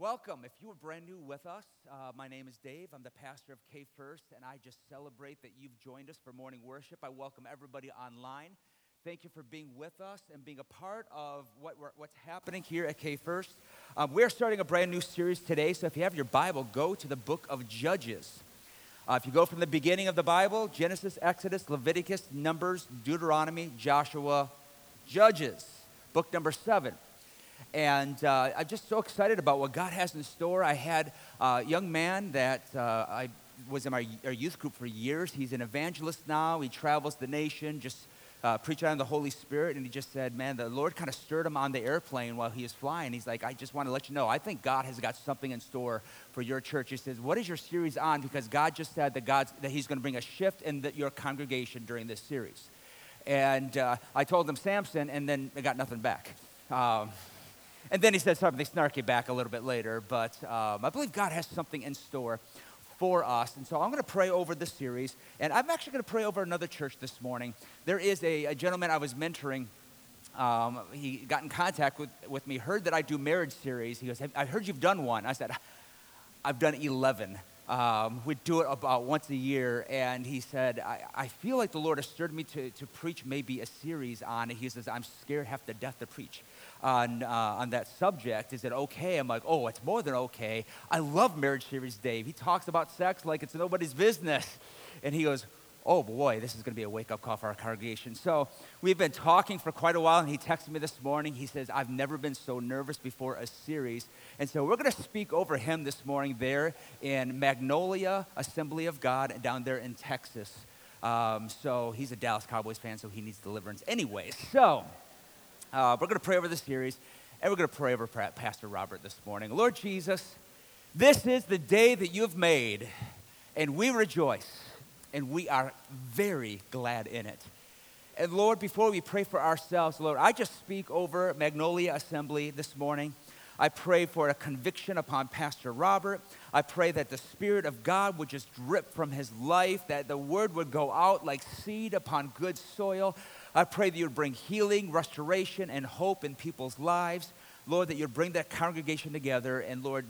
Welcome. If you are brand new with us, uh, my name is Dave. I'm the pastor of K First, and I just celebrate that you've joined us for morning worship. I welcome everybody online. Thank you for being with us and being a part of what what's happening here at K First. Um, we're starting a brand new series today, so if you have your Bible, go to the book of Judges. Uh, if you go from the beginning of the Bible, Genesis, Exodus, Leviticus, Numbers, Deuteronomy, Joshua, Judges, book number seven. And uh, I'm just so excited about what God has in store. I had a young man that uh, I was in our, our, youth group for years. He's an evangelist now. He travels the nation, just uh, preaching on the Holy Spirit. And he just said, Man, the Lord kind of stirred him on the airplane while he was flying. He's like, I just want to let you know, I think God has got something in store for your church. He says, What is your series on? Because God just said that, God's, that He's going to bring a shift in the, your congregation during this series. And uh, I told him Samson, and then I got nothing back. Um, and then he said something snarky back a little bit later, but um, I believe God has something in store for us. And so I'm going to pray over this series, and I'm actually going to pray over another church this morning. There is a, a gentleman I was mentoring. Um, he got in contact with, with me, heard that I do marriage series. He goes, I heard you've done one. I said, I've done 11. Um, we do it about once a year, and he said, I, I feel like the Lord has stirred me to, to preach maybe a series on it. He says, I'm scared half to death to preach on, uh, on that subject. Is it okay? I'm like, oh, it's more than okay. I love Marriage Series Dave. He talks about sex like it's nobody's business. And he goes, oh boy, this is going to be a wake up call for our congregation. So we've been talking for quite a while, and he texted me this morning. He says, I've never been so nervous before a series. And so we're going to speak over him this morning there in Magnolia Assembly of God down there in Texas. Um, so he's a Dallas Cowboys fan, so he needs deliverance. Anyway, so. Uh, we're going to pray over the series, and we're going to pray over Pastor Robert this morning. Lord Jesus, this is the day that you have made, and we rejoice, and we are very glad in it. And Lord, before we pray for ourselves, Lord, I just speak over Magnolia Assembly this morning. I pray for a conviction upon Pastor Robert. I pray that the Spirit of God would just drip from his life, that the word would go out like seed upon good soil. I pray that you would bring healing, restoration, and hope in people's lives. Lord, that you'd bring that congregation together and, Lord,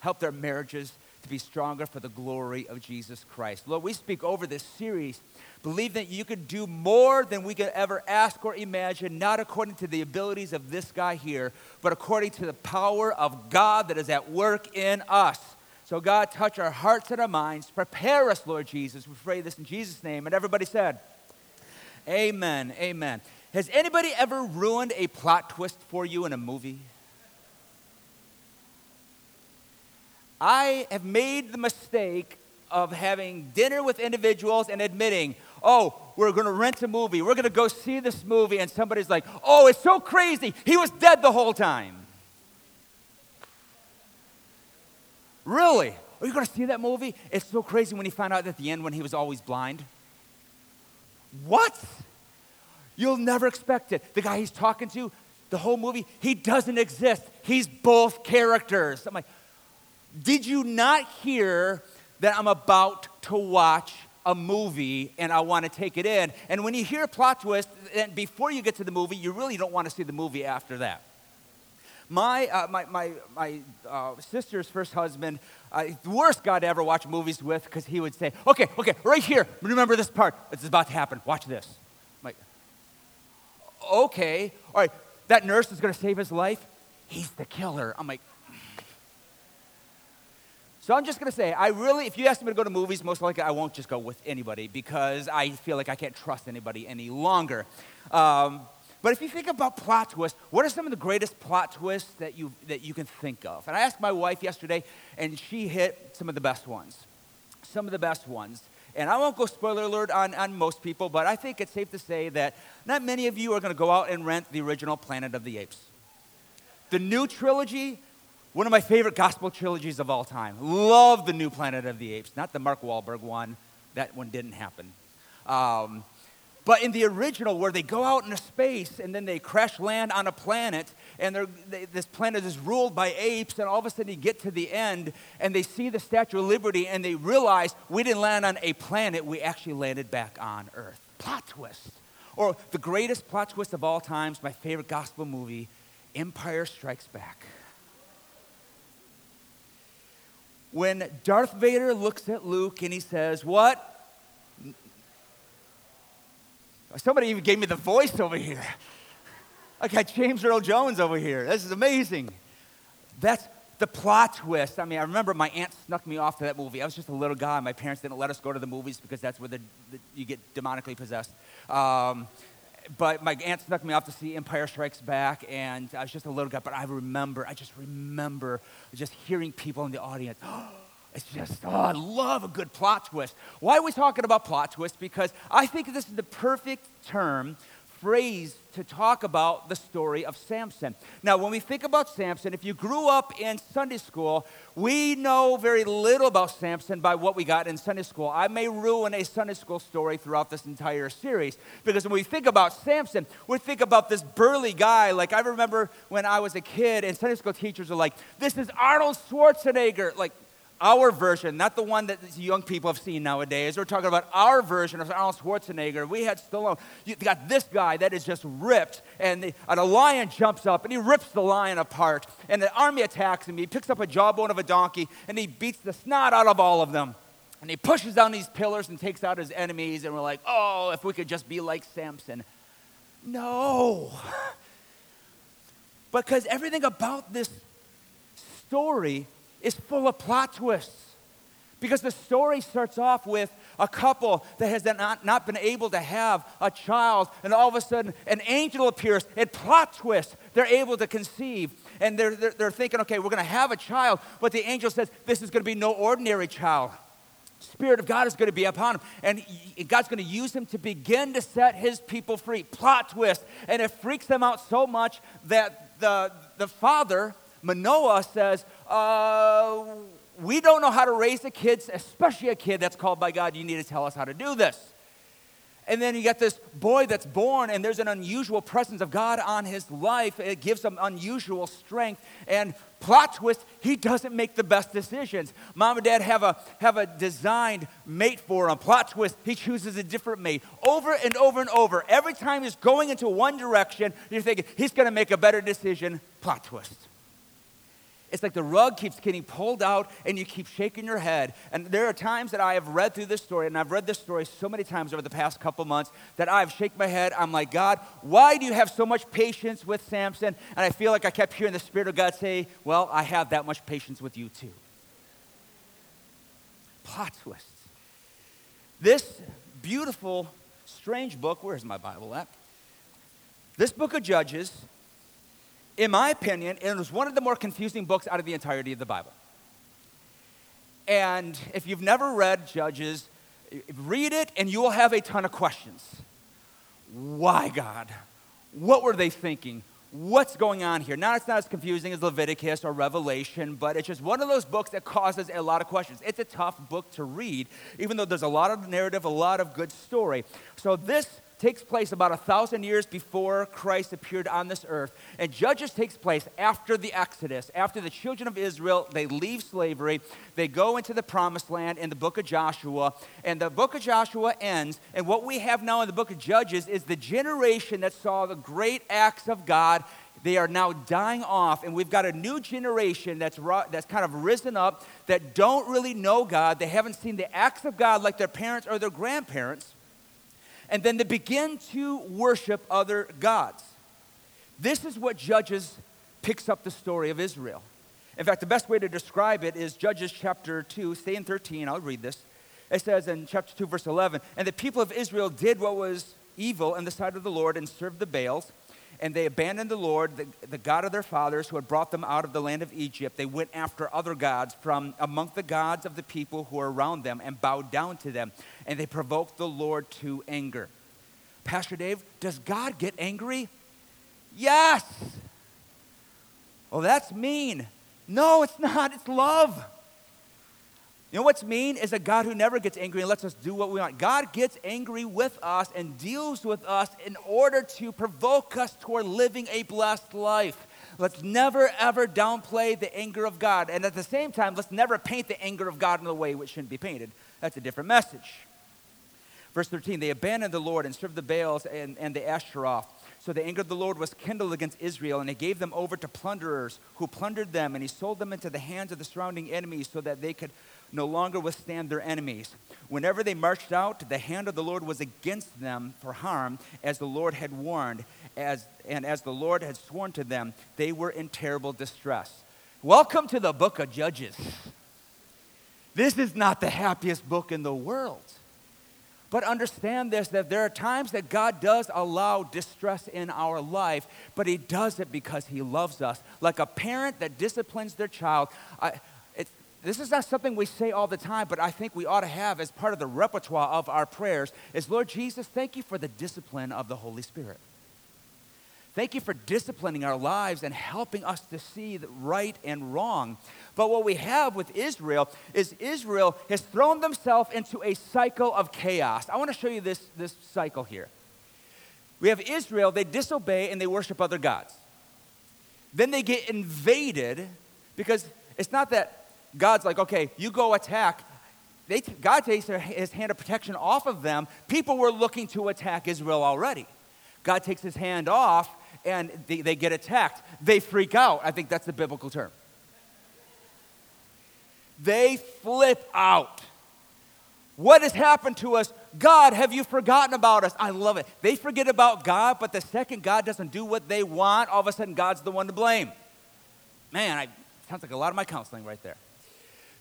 help their marriages to be stronger for the glory of Jesus Christ. Lord, we speak over this series. Believe that you could do more than we could ever ask or imagine, not according to the abilities of this guy here, but according to the power of God that is at work in us. So, God, touch our hearts and our minds. Prepare us, Lord Jesus. We pray this in Jesus' name. And everybody said, Amen. Amen. Has anybody ever ruined a plot twist for you in a movie? I have made the mistake of having dinner with individuals and admitting, oh, we're going to rent a movie. We're going to go see this movie. And somebody's like, oh, it's so crazy. He was dead the whole time. Really? Are you going to see that movie? It's so crazy when he found out at the end when he was always blind. What? You'll never expect it. The guy he's talking to, the whole movie, he doesn't exist. He's both characters. I'm like, did you not hear that I'm about to watch a movie and I want to take it in? And when you hear a plot twist, and before you get to the movie, you really don't want to see the movie after that. My, uh, my, my, my uh, sister's first husband, uh, the worst guy to ever watch movies with because he would say, okay, okay, right here, remember this part. It's about to happen. Watch this. I'm like, okay, all right, that nurse is going to save his life. He's the killer. I'm like, so I'm just to say, I really, if you ask me to go to movies, most likely I won't just go with anybody because I feel like I can't trust anybody any longer. Um, but if you think about plot twists, what are some of the greatest plot twists that you, that you can think of? And I asked my wife yesterday, and she hit some of the best ones. Some of the best ones. And I won't go spoiler alert on, on most people, but I think it's safe to say that not many of you are to go out and rent the original Planet of the Apes. The new trilogy, one of my favorite gospel trilogies of all time. Love the new Planet of the Apes, not the Mark Wahlberg one. That one didn't happen. Um, but in the original, where they go out into space and then they crash land on a planet, and they, this planet is ruled by apes, and all of a sudden you get to the end and they see the Statue of Liberty and they realize we didn't land on a planet, we actually landed back on Earth. Plot twist. Or the greatest plot twist of all times, my favorite gospel movie, Empire Strikes Back. When Darth Vader looks at Luke and he says, What? Somebody even gave me the voice over here. I got James Earl Jones over here. This is amazing. That's the plot twist. I mean, I remember my aunt snuck me off to that movie. I was just a little guy. My parents didn't let us go to the movies because that's where the, the, you get demonically possessed. Um, but my aunt snuck me off to see Empire Strikes Back, and I was just a little guy. But I remember, I just remember just hearing people in the audience. It's just, oh, I love a good plot twist. Why are we talking about plot twist? Because I think this is the perfect term phrase to talk about the story of Samson. Now, when we think about Samson, if you grew up in Sunday school, we know very little about Samson by what we got in Sunday school. I may ruin a Sunday school story throughout this entire series because when we think about Samson, we think about this burly guy. Like, I remember when I was a kid, and Sunday school teachers are like, This is Arnold Schwarzenegger. Like, our version, not the one that young people have seen nowadays. We're talking about our version of Arnold Schwarzenegger. We had Stallone. You got this guy that is just ripped, and, the, and a lion jumps up and he rips the lion apart. And the army attacks him. He picks up a jawbone of a donkey and he beats the snot out of all of them. And he pushes down these pillars and takes out his enemies. And we're like, oh, if we could just be like Samson. No. because everything about this story is full of plot twists. Because the story starts off with a couple that has not, not been able to have a child, and all of a sudden an angel appears, and plot twist, they're able to conceive. And they're, they're, they're thinking, okay, we're going to have a child, but the angel says, this is going to be no ordinary child. Spirit of God is going to be upon him, and God's going to use him to begin to set his people free. Plot twist. And it freaks them out so much that the, the father, Manoah, says, uh, we don't know how to raise the kids, especially a kid that's called by God. You need to tell us how to do this. And then you get this boy that's born, and there's an unusual presence of God on his life. It gives him unusual strength. And plot twist, he doesn't make the best decisions. Mom and dad have a, have a designed mate for him. Plot twist, he chooses a different mate. Over and over and over. Every time he's going into one direction, you're thinking, he's going to make a better decision. Plot twist. It's like the rug keeps getting pulled out and you keep shaking your head. And there are times that I have read through this story, and I've read this story so many times over the past couple months that I've shaken my head. I'm like, God, why do you have so much patience with Samson? And I feel like I kept hearing the Spirit of God say, Well, I have that much patience with you too. Plot twists. This beautiful, strange book, where's my Bible at? This book of Judges in my opinion, it was one of the more confusing books out of the entirety of the Bible. And if you've never read Judges, read it and you will have a ton of questions. Why, God? What were they thinking? What's going on here? Now, it's not as confusing as Leviticus or Revelation, but it's just one of those books that causes a lot of questions. It's a tough book to read, even though there's a lot of narrative, a lot of good story. So, this takes place about a thousand years before Christ appeared on this earth. And Judges takes place after the Exodus, after the children of Israel, they leave slavery, they go into the promised land in the book of Joshua, and the book of Joshua ends. And what we have now in the book of Judges is the generation that saw the great acts of God they are now dying off and we've got a new generation that's, that's kind of risen up that don't really know god they haven't seen the acts of god like their parents or their grandparents and then they begin to worship other gods. This is what Judges picks up the story of Israel. In fact, the best way to describe it is Judges chapter 2, stay in 13, I'll read this. It says in chapter 2, verse 11, And the people of Israel did what was evil in the sight of the Lord and served the Baals and they abandoned the Lord, the, the, God of their fathers, who had brought them out of the land of Egypt. They went after other gods from among the gods of the people who were around them and bowed down to them, and they provoked the Lord to anger. Pastor Dave, does God get angry? Yes. Oh, that's mean. No, it's not. It's love. You know what's mean is a God who never gets angry and lets us do what we want. God gets angry with us and deals with us in order to provoke us toward living a blessed life. Let's never ever downplay the anger of God. And at the same time, let's never paint the anger of God in a way which shouldn't be painted. That's a different message. Verse 13, they abandoned the Lord and served the Baals and, and the Ashtaroth. So the anger of the Lord was kindled against Israel, and he gave them over to plunderers who plundered them, and he sold them into the hands of the surrounding enemies so that they could no longer withstand their enemies. Whenever they marched out, the hand of the Lord was against them for harm, as the Lord had warned, as, and as the Lord had sworn to them, they were in terrible distress. Welcome to the book of Judges. This is not the happiest book in the world. But understand this that there are times that God does allow distress in our life, but He does it because He loves us. Like a parent that disciplines their child. I, this is not something we say all the time, but I think we ought to have as part of the repertoire of our prayers is Lord Jesus, thank you for the discipline of the Holy Spirit. Thank you for disciplining our lives and helping us to see the right and wrong. But what we have with Israel is Israel has thrown themselves into a cycle of chaos. I want to show you this, this cycle here. We have Israel, they disobey and they worship other gods. Then they get invaded because it's not that God's like, okay, you go attack. They, God takes his hand of protection off of them. People were looking to attack Israel already. God takes his hand off and they, they get attacked. They freak out. I think that's the biblical term. They flip out. What has happened to us? God, have you forgotten about us? I love it. They forget about God, but the second God doesn't do what they want, all of a sudden God's the one to blame. Man, I, sounds like a lot of my counseling right there.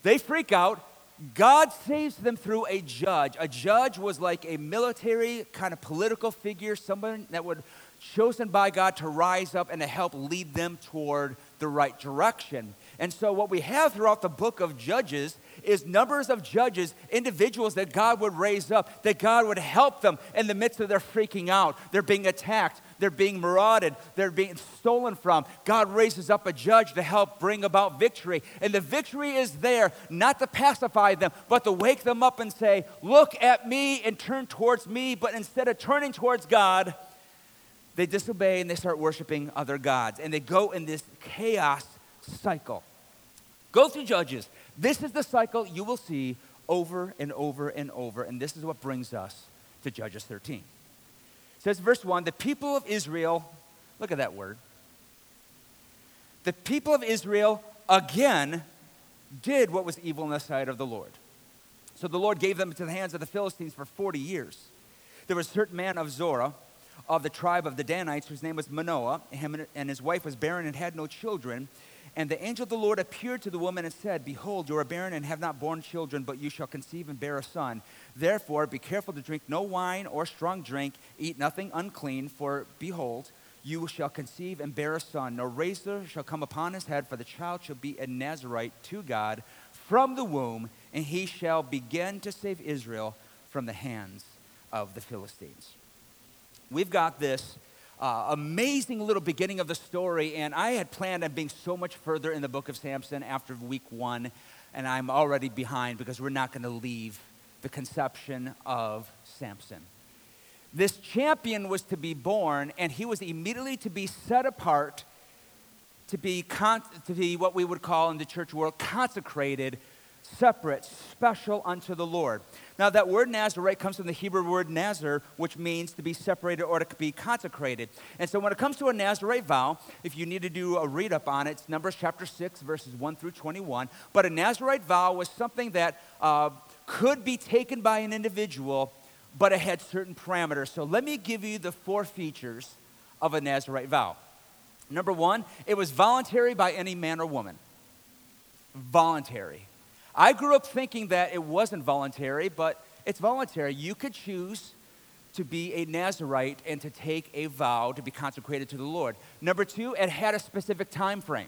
They freak out. God saves them through a judge. A judge was like a military kind of political figure, someone that would chosen by God to rise up and to help lead them toward the right direction. And so, what we have throughout the book of Judges is numbers of judges, individuals that God would raise up, that God would help them in the midst of their freaking out. They're being attacked, they're being marauded, they're being stolen from. God raises up a judge to help bring about victory. And the victory is there not to pacify them, but to wake them up and say, Look at me and turn towards me. But instead of turning towards God, they disobey and they start worshiping other gods. And they go in this chaos cycle. Go through Judges. This is the cycle you will see over and over and over. And this is what brings us to Judges 13. Says, verse 1 The people of Israel, look at that word. The people of Israel again did what was evil in the sight of the Lord. So the Lord gave them into the hands of the Philistines for 40 years. There was a certain man of Zorah of the tribe of the Danites, whose name was Manoah. Him and his wife was barren and had no children. And the angel of the Lord appeared to the woman and said, Behold, you are barren and have not borne children, but you shall conceive and bear a son. Therefore, be careful to drink no wine or strong drink, eat nothing unclean, for behold, you shall conceive and bear a son. No razor shall come upon his head, for the child shall be a Nazarite to God from the womb, and he shall begin to save Israel from the hands of the Philistines we've got this uh, amazing little beginning of the story, and I had planned on being so much further in the book of Samson after week one, and I'm already behind because we're not going to leave the conception of Samson. This champion was to be born, and he was immediately to be set apart to be, con- to be what we would call in the church world consecrated, separate, special unto the Lord. Now, that word Nazarite comes from the Hebrew word Nazar, which means to be separated or to be consecrated. And so, when it comes to a Nazarite vow, if you need to do a read up on it, it's Numbers chapter 6, verses 1 through 21. But a Nazarite vow was something that uh, could be taken by an individual, but it had certain parameters. So, let me give you the four features of a Nazarite vow. Number one, it was voluntary by any man or woman. Voluntary. I grew up thinking that it wasn't voluntary, but it's voluntary. You could choose to be a Nazarite and to take a vow to be consecrated to the Lord. Number two, it had a specific time frame.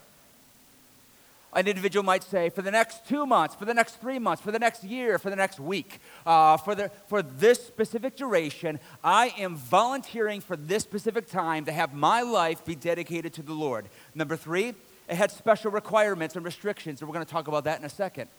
An individual might say, for the next two months, for the next three months, for the next year, for the next week, uh, for, the, for this specific duration, I am volunteering for this specific time to have my life be dedicated to the Lord. Number three, it had special requirements and restrictions, and we're going to talk about that in a second.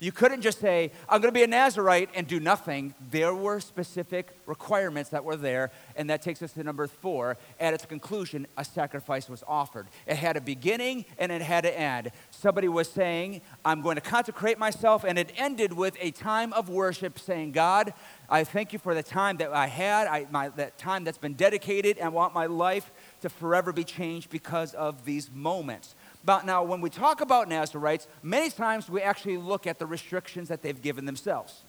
You couldn't just say, I'm going to be a Nazarite and do nothing. There were specific requirements that were there, and that takes us to number four. At its conclusion, a sacrifice was offered. It had a beginning and it had an end. Somebody was saying, I'm going to consecrate myself, and it ended with a time of worship saying, God, I thank you for the time that I had, I, my, that time that's been dedicated, and I want my life to forever be changed because of these moments. But now, when we talk about Nazarites, many times we actually look at the restrictions that they've given themselves.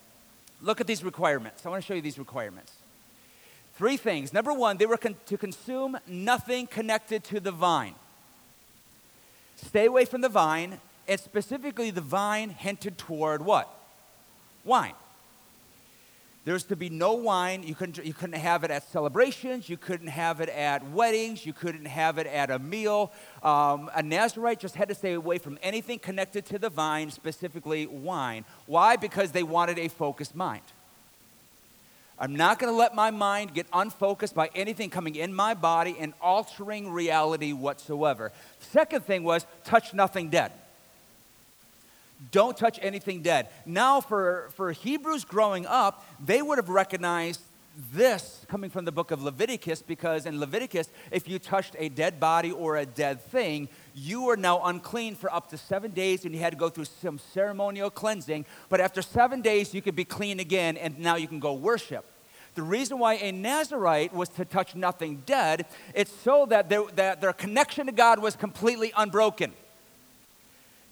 Look at these requirements. I want to show you these requirements. Three things. Number one, they were con- to consume nothing connected to the vine. Stay away from the vine, and specifically the vine hinted toward what? Wine. There's to be no wine. You couldn't, you couldn't have it at celebrations. You couldn't have it at weddings. You couldn't have it at a meal. Um, a Nazarite just had to stay away from anything connected to the vine, specifically wine. Why? Because they wanted a focused mind. I'm not going to let my mind get unfocused by anything coming in my body and altering reality whatsoever. Second thing was touch nothing dead. Don't touch anything dead. Now, for, for Hebrews growing up, they would have recognized this coming from the book of Leviticus because in Leviticus, if you touched a dead body or a dead thing, you were now unclean for up to seven days and you had to go through some ceremonial cleansing. But after seven days, you could be clean again and now you can go worship. The reason why a Nazarite was to touch nothing dead, it's so that that their connection to God was completely unbroken.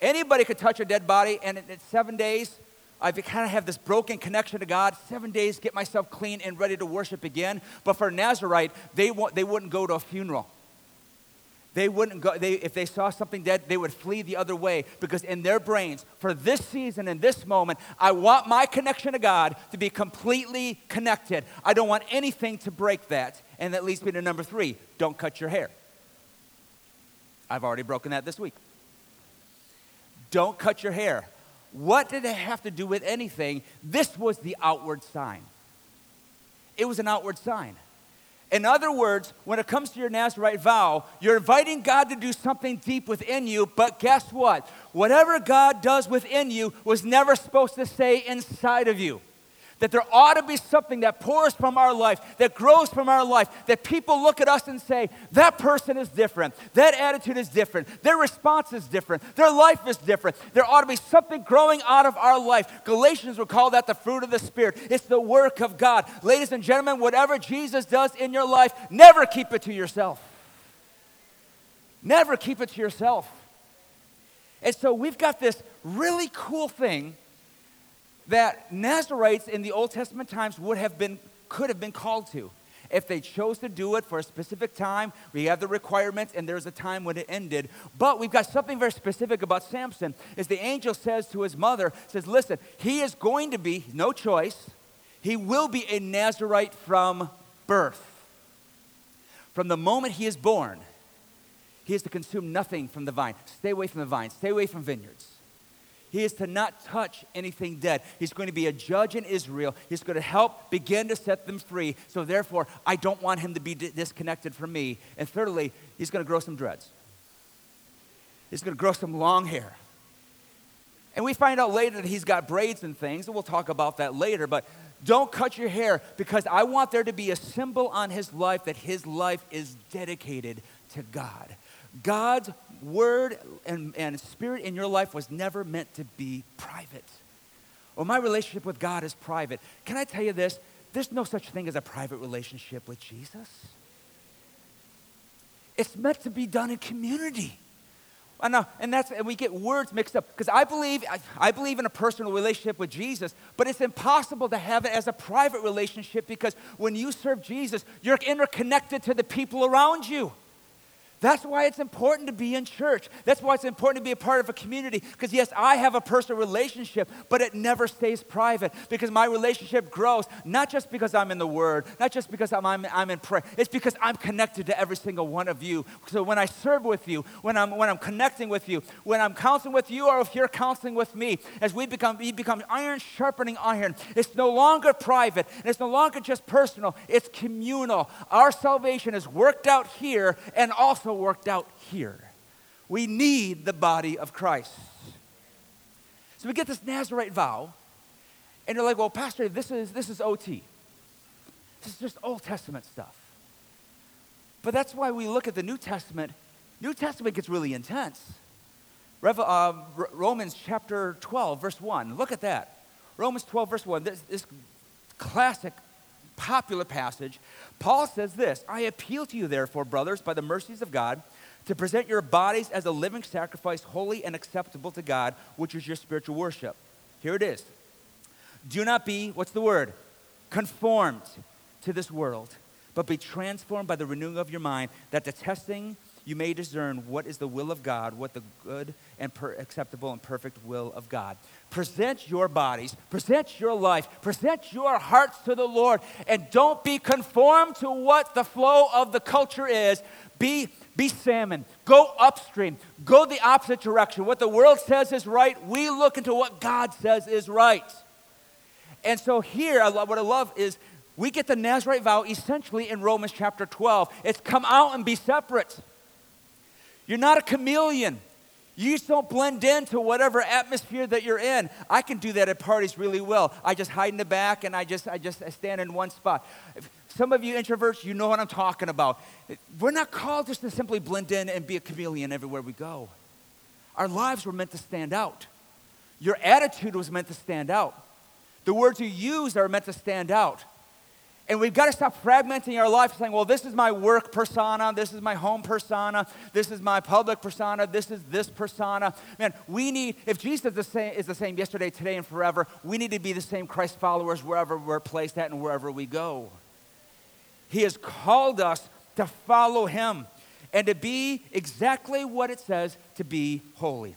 Anybody could touch a dead body, and in, seven days, I kind of have this broken connection to God. Seven days, get myself clean and ready to worship again. But for a Nazarite, they, they wouldn't go to a funeral. They wouldn't go, they, if they saw something dead, they would flee the other way because in their brains, for this season and this moment, I want my connection to God to be completely connected. I don't want anything to break that. And that leads me to number three don't cut your hair. I've already broken that this week. Don't cut your hair. What did it have to do with anything? This was the outward sign. It was an outward sign. In other words, when it comes to your Nazarite vow, you're inviting God to do something deep within you, but guess what? Whatever God does within you was never supposed to stay inside of you that there ought to be something that pours from our life, that grows from our life, that people look at us and say, that person is different, that attitude is different, their response is different, their life is different. There ought to be something growing out of our life. Galatians would call that the fruit of the Spirit. It's the work of God. Ladies and gentlemen, whatever Jesus does in your life, never keep it to yourself. Never keep it to yourself. And so we've got this really cool thing that Nazarites in the Old Testament times would have been, could have been called to. If they chose to do it for a specific time, we have the requirements, and there's a time when it ended. But we've got something very specific about Samson. Is the angel says to his mother, says, "Listen, he is going to be no choice. He will be a Nazarite from birth. From the moment he is born, he is to consume nothing from the vine. Stay away from the vine. Stay away from vineyards." He is to not touch anything dead. He's going to be a judge in Israel. He's going to help begin to set them free. So, therefore, I don't want him to be disconnected from me. And thirdly, he's going to grow some dreads. He's going to grow some long hair. And we find out later that he's got braids and things, and we'll talk about that later. But don't cut your hair because I want there to be a symbol on his life that his life is dedicated to God. God's word and, and spirit in your life was never meant to be private. Well, my relationship with God is private. Can I tell you this? There's no such thing as a private relationship with Jesus. It's meant to be done in community. I know, and that's and we get words mixed up because I believe I, I, believe in a personal relationship with Jesus, but it's impossible to have it as a private relationship because when you serve Jesus, you're interconnected to the people around you. That's why it's important to be in church. That's why it's important to be a part of a community. Because, yes, I have a personal relationship, but it never stays private because my relationship grows, not just because I'm in the Word, not just because I'm, I'm, I'm in prayer. It's because I'm connected to every single one of you. So when I serve with you, when I'm, when I'm connecting with you, when I'm counseling with you, or if you're counseling with me, as we become, we become iron sharpening iron, it's no longer private, and it's no longer just personal, it's communal. Our salvation is worked out here and also worked out here. We need the body of Christ. So we get this Nazarite vow, and you're like, well, Pastor, this is, this is OT. This is just Old Testament stuff. But that's why we look at the New Testament. New Testament gets really intense. Uh, Romans chapter 12, verse 1. Look at that. Romans 12, verse 1. This, this classic, popular passage. Paul says this I appeal to you, therefore, brothers, by the mercies of God, to present your bodies as a living sacrifice, holy and acceptable to God, which is your spiritual worship. Here it is. Do not be, what's the word? Conformed to this world, but be transformed by the renewing of your mind, that the testing you may discern what is the will of God, what the good and per- acceptable and perfect will of God. Present your bodies, present your life, present your hearts to the Lord, and don't be conformed to what the flow of the culture is. Be, be salmon. Go upstream. Go the opposite direction. What the world says is right, we look into what God says is right. And so here, I love, what I love is we get the Nazarite vow essentially in Romans chapter 12. It's come out and be separate. You're not a chameleon. You just don't blend into whatever atmosphere that you're in. I can do that at parties really well. I just hide in the back and I just I just I stand in one spot. Some of you introverts, you know what I'm talking about. We're not called just to simply blend in and be a chameleon everywhere we go. Our lives were meant to stand out. Your attitude was meant to stand out. The words you use are meant to stand out. And we've got to stop fragmenting our life saying, well, this is my work persona, this is my home persona, this is my public persona, this is this persona. Man, we need, if Jesus is the same, is the same yesterday, today, and forever, we need to be the same Christ followers wherever we're placed at and wherever we go. He has called us to follow him and to be exactly what it says to be holy.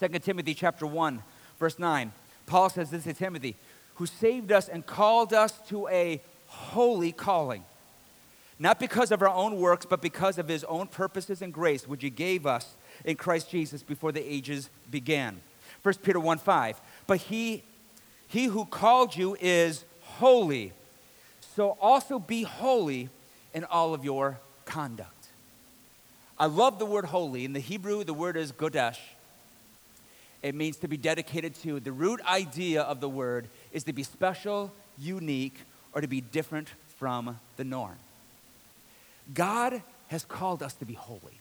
2 Timothy chapter 1, verse 9. Paul says this to Timothy, who saved us and called us to a holy calling. Not because of our own works, but because of his own purposes and grace, which he gave us in Christ Jesus before the ages began. 1 Peter 1 5. But he, he who called you is holy. So also be holy in all of your conduct. I love the word holy. In the Hebrew, the word is qodesh. It means to be dedicated to. The root idea of the word is to be special, unique, or to be different from the norm. God has called us to be holy.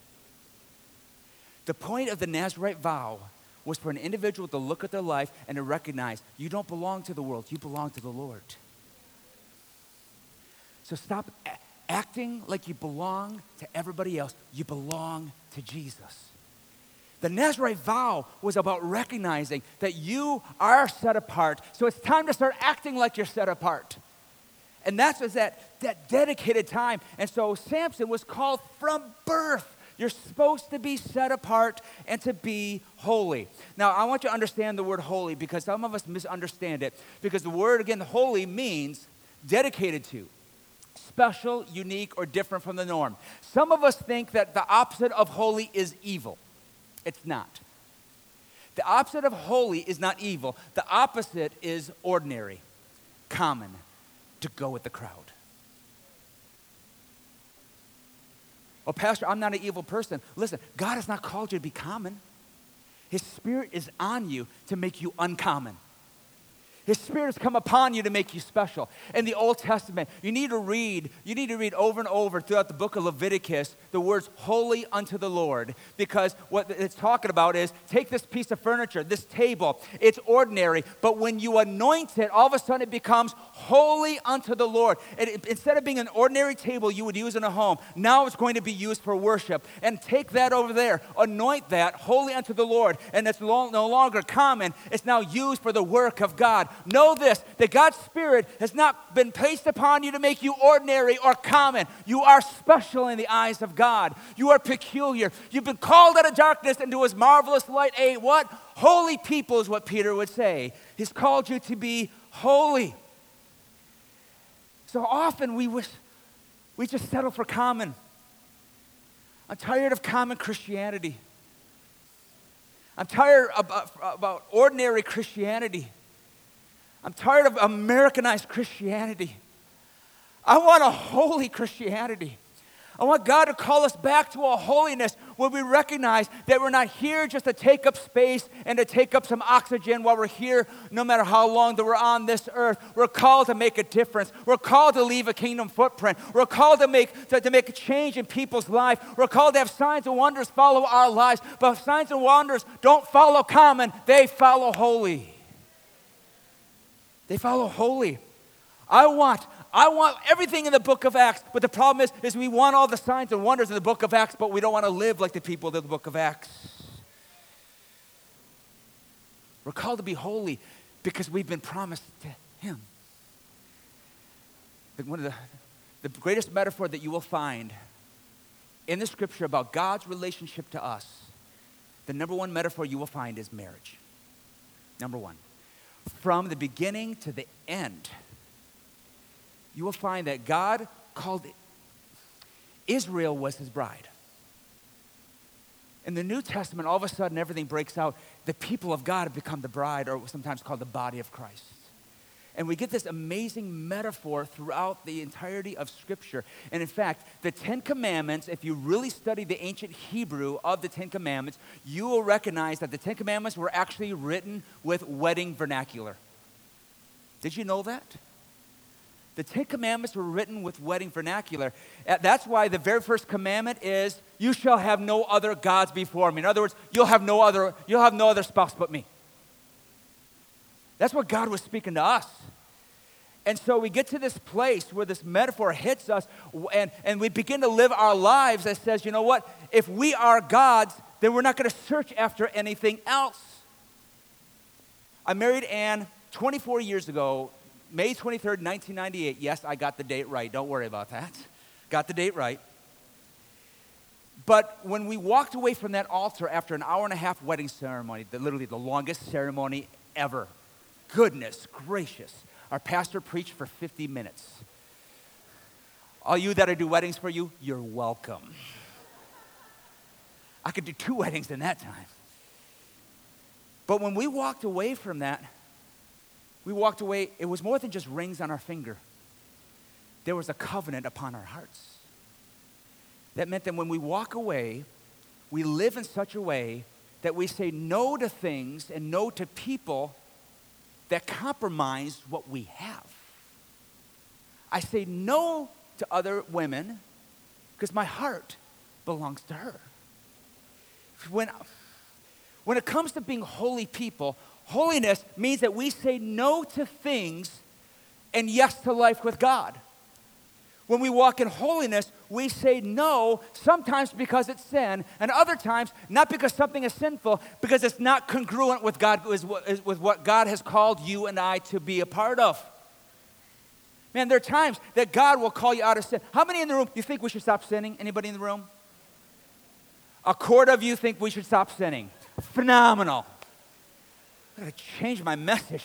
The point of the Nazarite vow was for an individual to look at their life and to recognize you don't belong to the world, you belong to the Lord. So stop a- acting like you belong to everybody else, you belong to Jesus. The Nazarite vow was about recognizing that you are set apart. So it's time to start acting like you're set apart. And that's was that, that dedicated time. And so Samson was called from birth. You're supposed to be set apart and to be holy. Now, I want you to understand the word holy because some of us misunderstand it. Because the word, again, holy means dedicated to, special, unique, or different from the norm. Some of us think that the opposite of holy is evil. It's not. The opposite of holy is not evil, the opposite is ordinary, common to go with the crowd. Oh, Pastor, I'm not an evil person. Listen, God has not called you to be common. His Spirit is on you to make you uncommon. His Spirit has come upon you to make you special. In the Old Testament, you need to read, you need to read over and over throughout the book of Leviticus the words holy unto the Lord. Because what it's talking about is take this piece of furniture, this table, it's ordinary, but when you anoint it, all of a sudden it becomes holy unto the Lord. It, instead of being an ordinary table you would use in a home, now it's going to be used for worship. And take that over there, anoint that holy unto the Lord, and it's no longer common, it's now used for the work of God know this that God's Spirit has not been placed upon you to make you ordinary or common. You are special in the eyes of God. You are peculiar. You've been called out of darkness into his marvelous light. A what? Holy people is what Peter would say. He's called you to be holy. So often we wish we just settle for common. I'm tired of common Christianity. I'm tired about, about ordinary Christianity. I'm tired of Americanized Christianity. I want a holy Christianity. I want God to call us back to a holiness where we recognize that we're not here just to take up space and to take up some oxygen while we're here, no matter how long that we're on this earth. We're called to make a difference. We're called to leave a kingdom footprint. We're called to make, to, to make a change in people's life. We're called to have signs and wonders follow our lives. But signs and wonders don't follow common, they follow holy. They follow holy. I want, I want everything in the book of Acts, but the problem is, is we want all the signs and wonders in the book of Acts, but we don't want to live like the people of the book of Acts. We're called to be holy because we've been promised to Him. One of the, the greatest metaphor that you will find in the scripture about God's relationship to us, the number one metaphor you will find is marriage. Number one. From the beginning to the end, you will find that God called it. Israel was his bride. In the New Testament, all of a sudden everything breaks out. The people of God have become the bride, or sometimes called the body of Christ. And we get this amazing metaphor throughout the entirety of Scripture. And in fact, the Ten Commandments, if you really study the ancient Hebrew of the Ten Commandments, you will recognize that the Ten Commandments were actually written with wedding vernacular. Did you know that? The Ten Commandments were written with wedding vernacular. Uh, that's why the very first commandment is, "You shall have no other gods before me." In other words, you'll have no other, you'll have no other spouse but me. That's what God was speaking to us. And so we get to this place where this metaphor hits us, and, and we begin to live our lives that says, you know what? If we are God's, then we're not going to search after anything else. I married Ann 24 years ago May 23rd, 1998. Yes, I got the date right. Don't worry about that. Got the date right. But when we walked away from that altar after an hour and a half wedding ceremony, the, literally the longest ceremony ever, goodness gracious, our pastor preached for 50 minutes. All you that I do weddings for you, you're welcome. I could do two weddings in that time. But when we walked away from that, we walked away, it was more than just rings on our finger. There was a covenant upon our hearts. That meant that when we walk away, we live in such a way that we say no to things and no to people that compromise what we have. I say no to other women because my heart belongs to her. When, when it comes to being holy people, Holiness means that we say no to things and yes to life with God. When we walk in holiness, we say no, sometimes because it's sin, and other times not because something is sinful, because it's not congruent with God with what God has called you and I to be a part of. Man, there are times that God will call you out of sin. How many in the room you think we should stop sinning? Anybody in the room? A quarter of you think we should stop sinning. Phenomenal. I gotta change my message.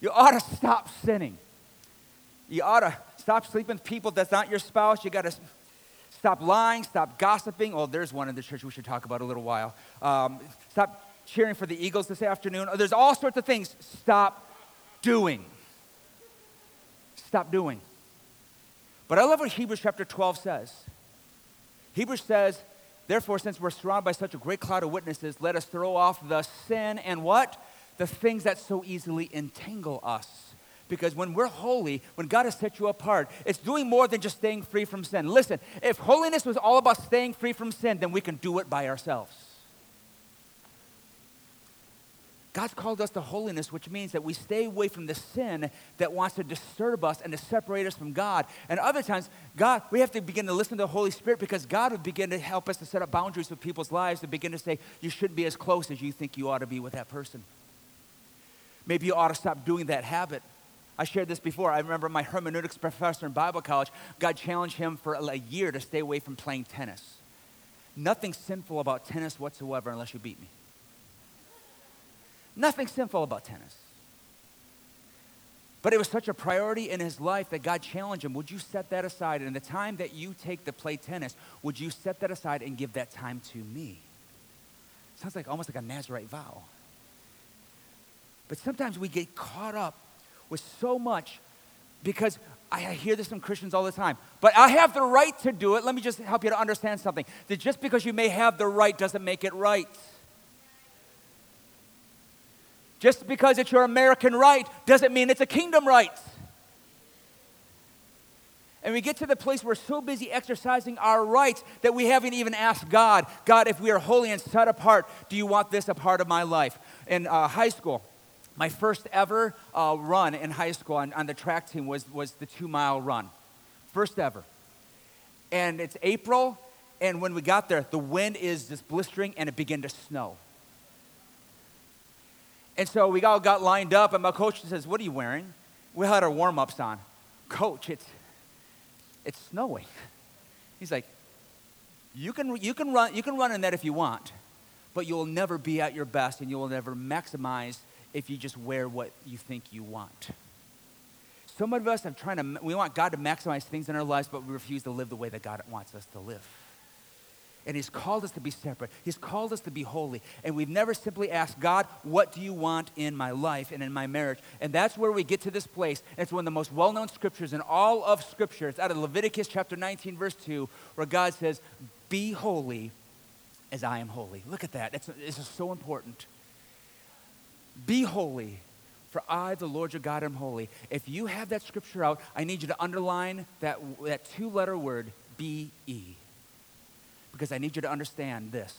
You ought to stop sinning. You ought to stop sleeping with people that's not your spouse. You got to stop lying, stop gossiping. Oh, there's one in the church we should talk about a little while. Um, stop cheering for the Eagles this afternoon. Oh, there's all sorts of things. Stop doing. Stop doing. But I love what Hebrews chapter 12 says. Hebrews says, Therefore, since we're surrounded by such a great cloud of witnesses, let us throw off the sin and what? The things that so easily entangle us. Because when we're holy, when God has set you apart, it's doing more than just staying free from sin. Listen, if holiness was all about staying free from sin, then we can do it by ourselves. God's called us to holiness, which means that we stay away from the sin that wants to disturb us and to separate us from God. And other times, God, we have to begin to listen to the Holy Spirit because God would begin to help us to set up boundaries with people's lives to begin to say, you shouldn't be as close as you think you ought to be with that person. Maybe you ought to stop doing that habit. I shared this before. I remember my hermeneutics professor in Bible college, God challenged him for a year to stay away from playing tennis. Nothing sinful about tennis whatsoever unless you beat me. Nothing sinful about tennis. But it was such a priority in his life that God challenged him. Would you set that aside? And the time that you take to play tennis, would you set that aside and give that time to me? Sounds like almost like a Nazarite vow. But sometimes we get caught up with so much because I hear this from Christians all the time. But I have the right to do it. Let me just help you to understand something. That just because you may have the right doesn't make it right. Just because it's your American right doesn't mean it's a kingdom right. And we get to the place where we're so busy exercising our rights that we haven't even asked God, God, if we are holy and set apart, do you want this a part of my life? In uh, high school, my first ever uh, run in high school on, on the track team was, was the two mile run. First ever. And it's April, and when we got there, the wind is just blistering and it began to snow. And so we all got lined up, and my coach says, What are you wearing? We had our warm ups on. Coach, it's, it's snowing. He's like, you can, you, can run, you can run in that if you want, but you'll never be at your best and you will never maximize if you just wear what you think you want. Some of us are trying to, we want God to maximize things in our lives, but we refuse to live the way that God wants us to live. And He's called us to be separate. He's called us to be holy. And we've never simply asked, God, what do you want in my life and in my marriage? And that's where we get to this place. It's one of the most well known scriptures in all of Scripture. It's out of Leviticus chapter 19, verse 2, where God says, Be holy as I am holy. Look at that. This is so important. Be holy, for I, the Lord your God, am holy. If you have that scripture out, I need you to underline that, that two letter word, B E because I need you to understand this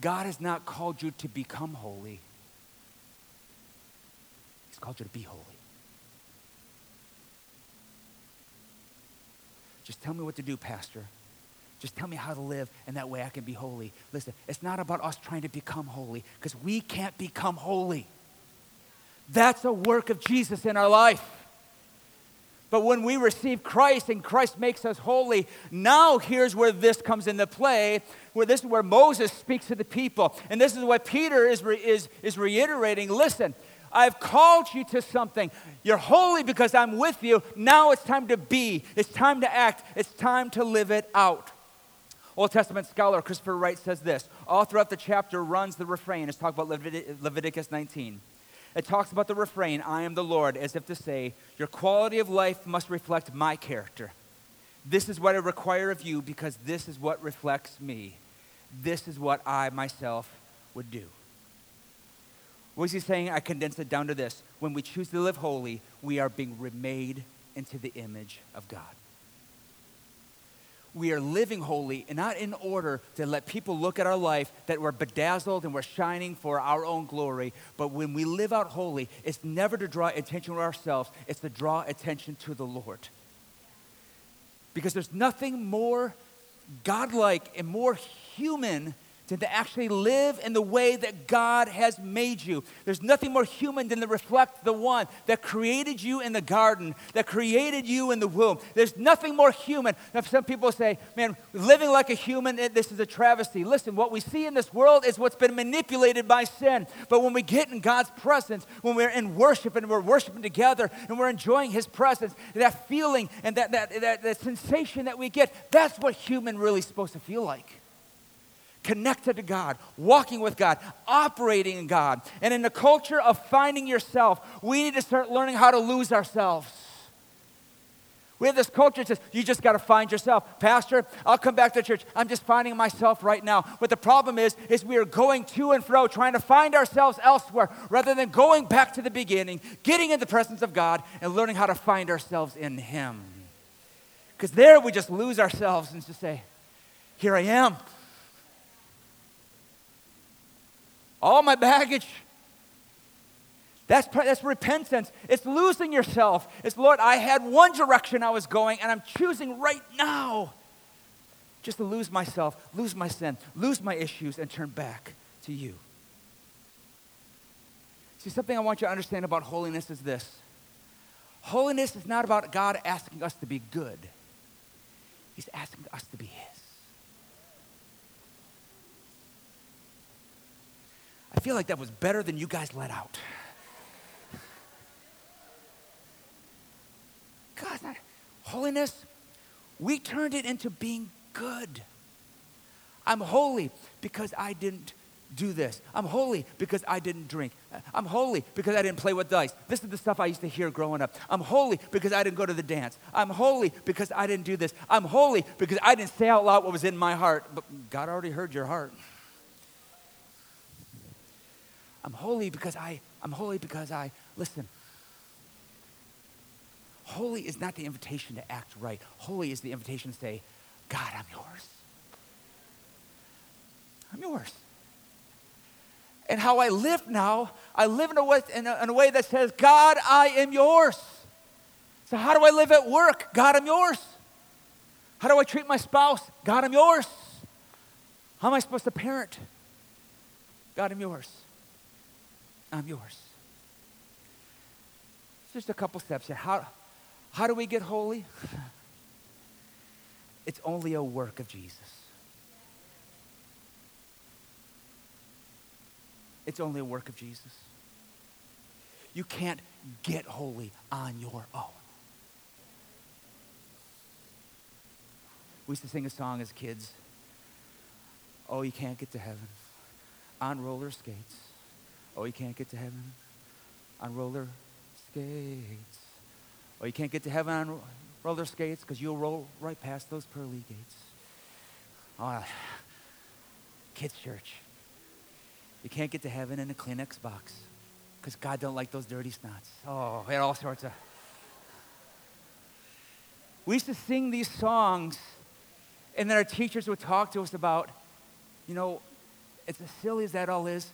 God has not called you to become holy, He's called you to be holy. Just tell me what to do, Pastor. Just tell me how to live, and that way I can be holy. Listen, it's not about us trying to become holy, because we can't become holy. That's a work of Jesus in our life. But when we receive Christ and Christ makes us holy, now here's where this comes into play, where this is where Moses speaks to the people. And this is what Peter is, re, is, is reiterating. Listen, I've called you to something. You're holy because I'm with you. Now it's time to be, it's time to act, it's time to live it out. Old Testament scholar Christopher Wright says this all throughout the chapter runs the refrain. It's talk about Leviticus 19 it talks about the refrain, I am the Lord, as if to say, Your quality of life must reflect my character. This is what I require of you because this is what reflects me. This is what I myself would do. What is he saying? I condense it down to this. When we choose to live holy, we are being remade into the image of God we are living holy and not in order to let people look at our life that we're bedazzled and we're shining for our own glory. But when we live out holy, it's never to draw attention to ourselves, it's to draw attention to the Lord. Because there's nothing more godlike and more human to actually live in the way that God has made you. There's nothing more human than to reflect the one that created you in the garden, that created you in the womb. There's nothing more human. Now, some people say, man, living like a human, this is a travesty. Listen, what we see in this world is what's been manipulated by sin. But when we get in God's presence, when we're in worship and we're worshiping together and we're enjoying His presence, that feeling and that, that, that, that sensation that we get, that's what human really is supposed to feel like connected to God, walking with God, operating in God. And in the culture of finding yourself, we need to start learning how to lose ourselves. We have this culture that says, you just got to find yourself. Pastor, I'll come back to church. I'm just finding myself right now. But the problem is, is we are going to and fro, trying to find ourselves elsewhere, rather than going back to the beginning, getting in the presence of God, and learning how to find ourselves in Him. Because there we just lose ourselves and just say, here I am. All my baggage. That's, that's repentance. It's losing yourself. It's, Lord, I had one direction I was going, and I'm choosing right now just to lose myself, lose my sin, lose my issues, and turn back to you. See, something I want you to understand about holiness is this holiness is not about God asking us to be good, He's asking us to be His. I feel like that was better than you guys let out. God, holiness, we turned it into being good. I'm holy because I didn't do this. I'm holy because I didn't drink. I'm holy because I didn't play with dice. This is the stuff I used to hear growing up. I'm holy because I didn't go to the dance. I'm holy because I didn't do this. I'm holy because I didn't say out loud what was in my heart. But God already heard your heart. I'm holy because I I'm holy because I listen. Holy is not the invitation to act right. Holy is the invitation to say, God, I'm yours. I'm yours and how I live now, I live in a, way, in, a, in a way that says, God, I am yours. So, how do I live at work? God, I'm yours. How do I treat my spouse? God, I'm yours. How am I supposed to parent? God, I'm yours. I'm yours. Just a couple steps here. How, how do we get holy? It's only a work of Jesus. It's only a work of Jesus. You can't get holy on your own. We used to sing a song as kids. Oh, you can't get to heaven on roller skates. Oh, you can't get to heaven on roller skates. Oh, you can't get to heaven on roller skates because you'll roll right past those pearly gates. Oh, kids' church. You can't get to heaven in a Kleenex box because God don't like those dirty snots. Oh, we had all sorts of. We used to sing these songs, and then our teachers would talk to us about, you know, it's as silly as that all is.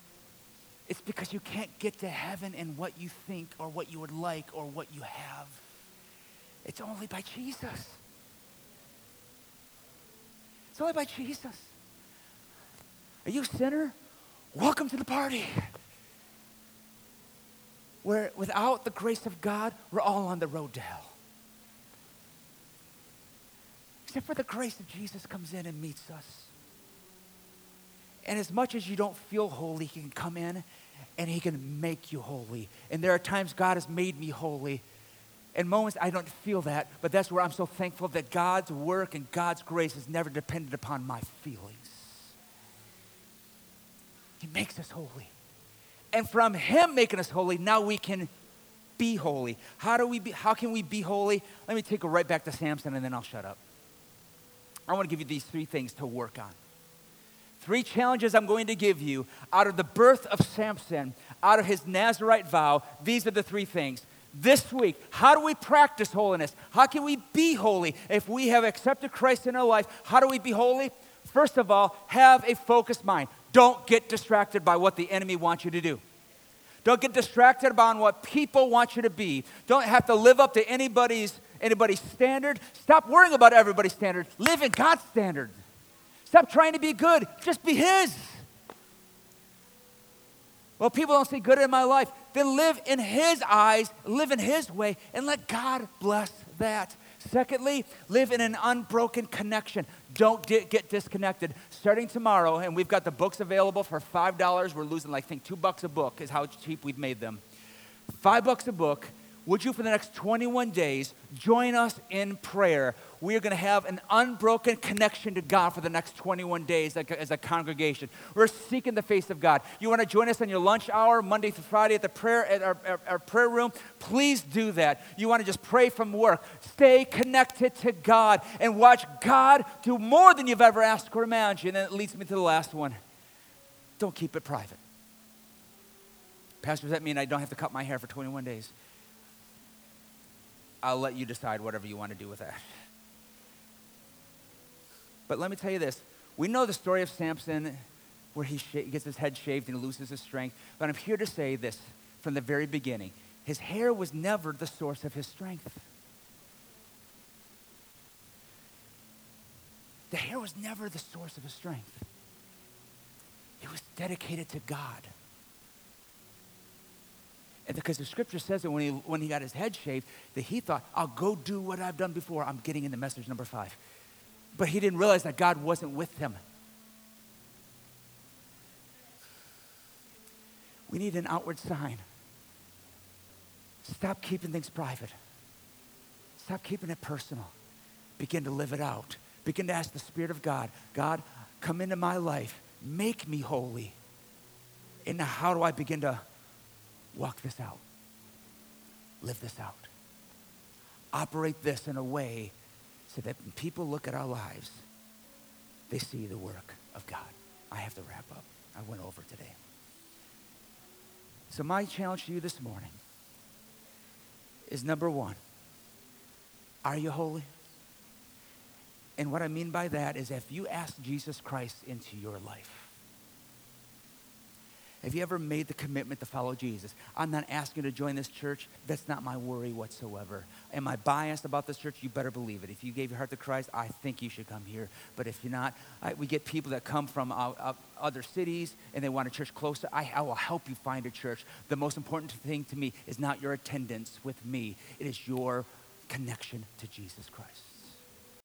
It's because you can't get to heaven in what you think or what you would like or what you have. It's only by Jesus. It's only by Jesus. Are you a sinner? Welcome to the party. Where without the grace of God, we're all on the road to hell. Except for the grace of Jesus comes in and meets us. And as much as you don't feel holy, He can come in and He can make you holy. And there are times God has made me holy. In moments I don't feel that, but that's where I'm so thankful that God's work and God's grace is never dependent upon my feelings. He makes us holy. And from him making us holy, now we can be holy. How do we be, how can we be holy? Let me take it right back to Samson and then I'll shut up. I want to give you these three things to work on. Three challenges I'm going to give you out of the birth of Samson, out of his Nazarite vow. These are the three things. This week, how do we practice holiness? How can we be holy if we have accepted Christ in our life? How do we be holy? First of all, have a focused mind. Don't get distracted by what the enemy wants you to do. Don't get distracted by what people want you to be. Don't have to live up to anybody's anybody's standard. Stop worrying about everybody's standard. Live in God's standard. Stop trying to be good. Just be His. Well, people don't see good in my life. Then live in His eyes, live in His way, and let God bless that. Secondly, live in an unbroken connection. Don't get disconnected. Starting tomorrow, and we've got the books available for $5. We're losing, like, I think, two bucks a book is how cheap we've made them. Five bucks a book. Would you, for the next 21 days, join us in prayer? we are going to have an unbroken connection to God for the next 21 days as a congregation. We're seeking the face of God. You want to join us on your lunch hour, Monday through Friday at the prayer at our, our, our prayer room? Please do that. You want to just pray from work. Stay connected to God and watch God do more than you've ever asked or imagined. And it leads me to the last one. Don't keep it private. Pastor, does that mean I don't have to cut my hair for 21 days? I'll let you decide whatever you want to do with that. But let me tell you this we know the story of Samson where he gets his head shaved and loses his strength. But I'm here to say this from the very beginning his hair was never the source of his strength. The hair was never the source of his strength. He was dedicated to God. Because the scripture says that when he, when he got his head shaved, that he thought, I'll go do what I've done before. I'm getting into message number five. But he didn't realize that God wasn't with him. We need an outward sign. Stop keeping things private. Stop keeping it personal. Begin to live it out. Begin to ask the Spirit of God God, come into my life. Make me holy. And how do I begin to walk this out? Live this out. Operate this in a way so that when people look at our lives, they see the work of God. I have to wrap up. I went over today. So, my challenge to you this morning is number one are you holy? And what I mean by that is if you ask Jesus Christ into your life, have you ever made the commitment to follow Jesus? I'm not asking you to join this church. That's not my worry whatsoever. Am I biased about this church? You better believe it. If you gave your heart to Christ, I think you should come here. But if you're not, I, we get people that come from uh, uh, other cities and they want a church closer. I, I will help you find a church. The most important thing to me is not your attendance with me, it is your connection to Jesus Christ.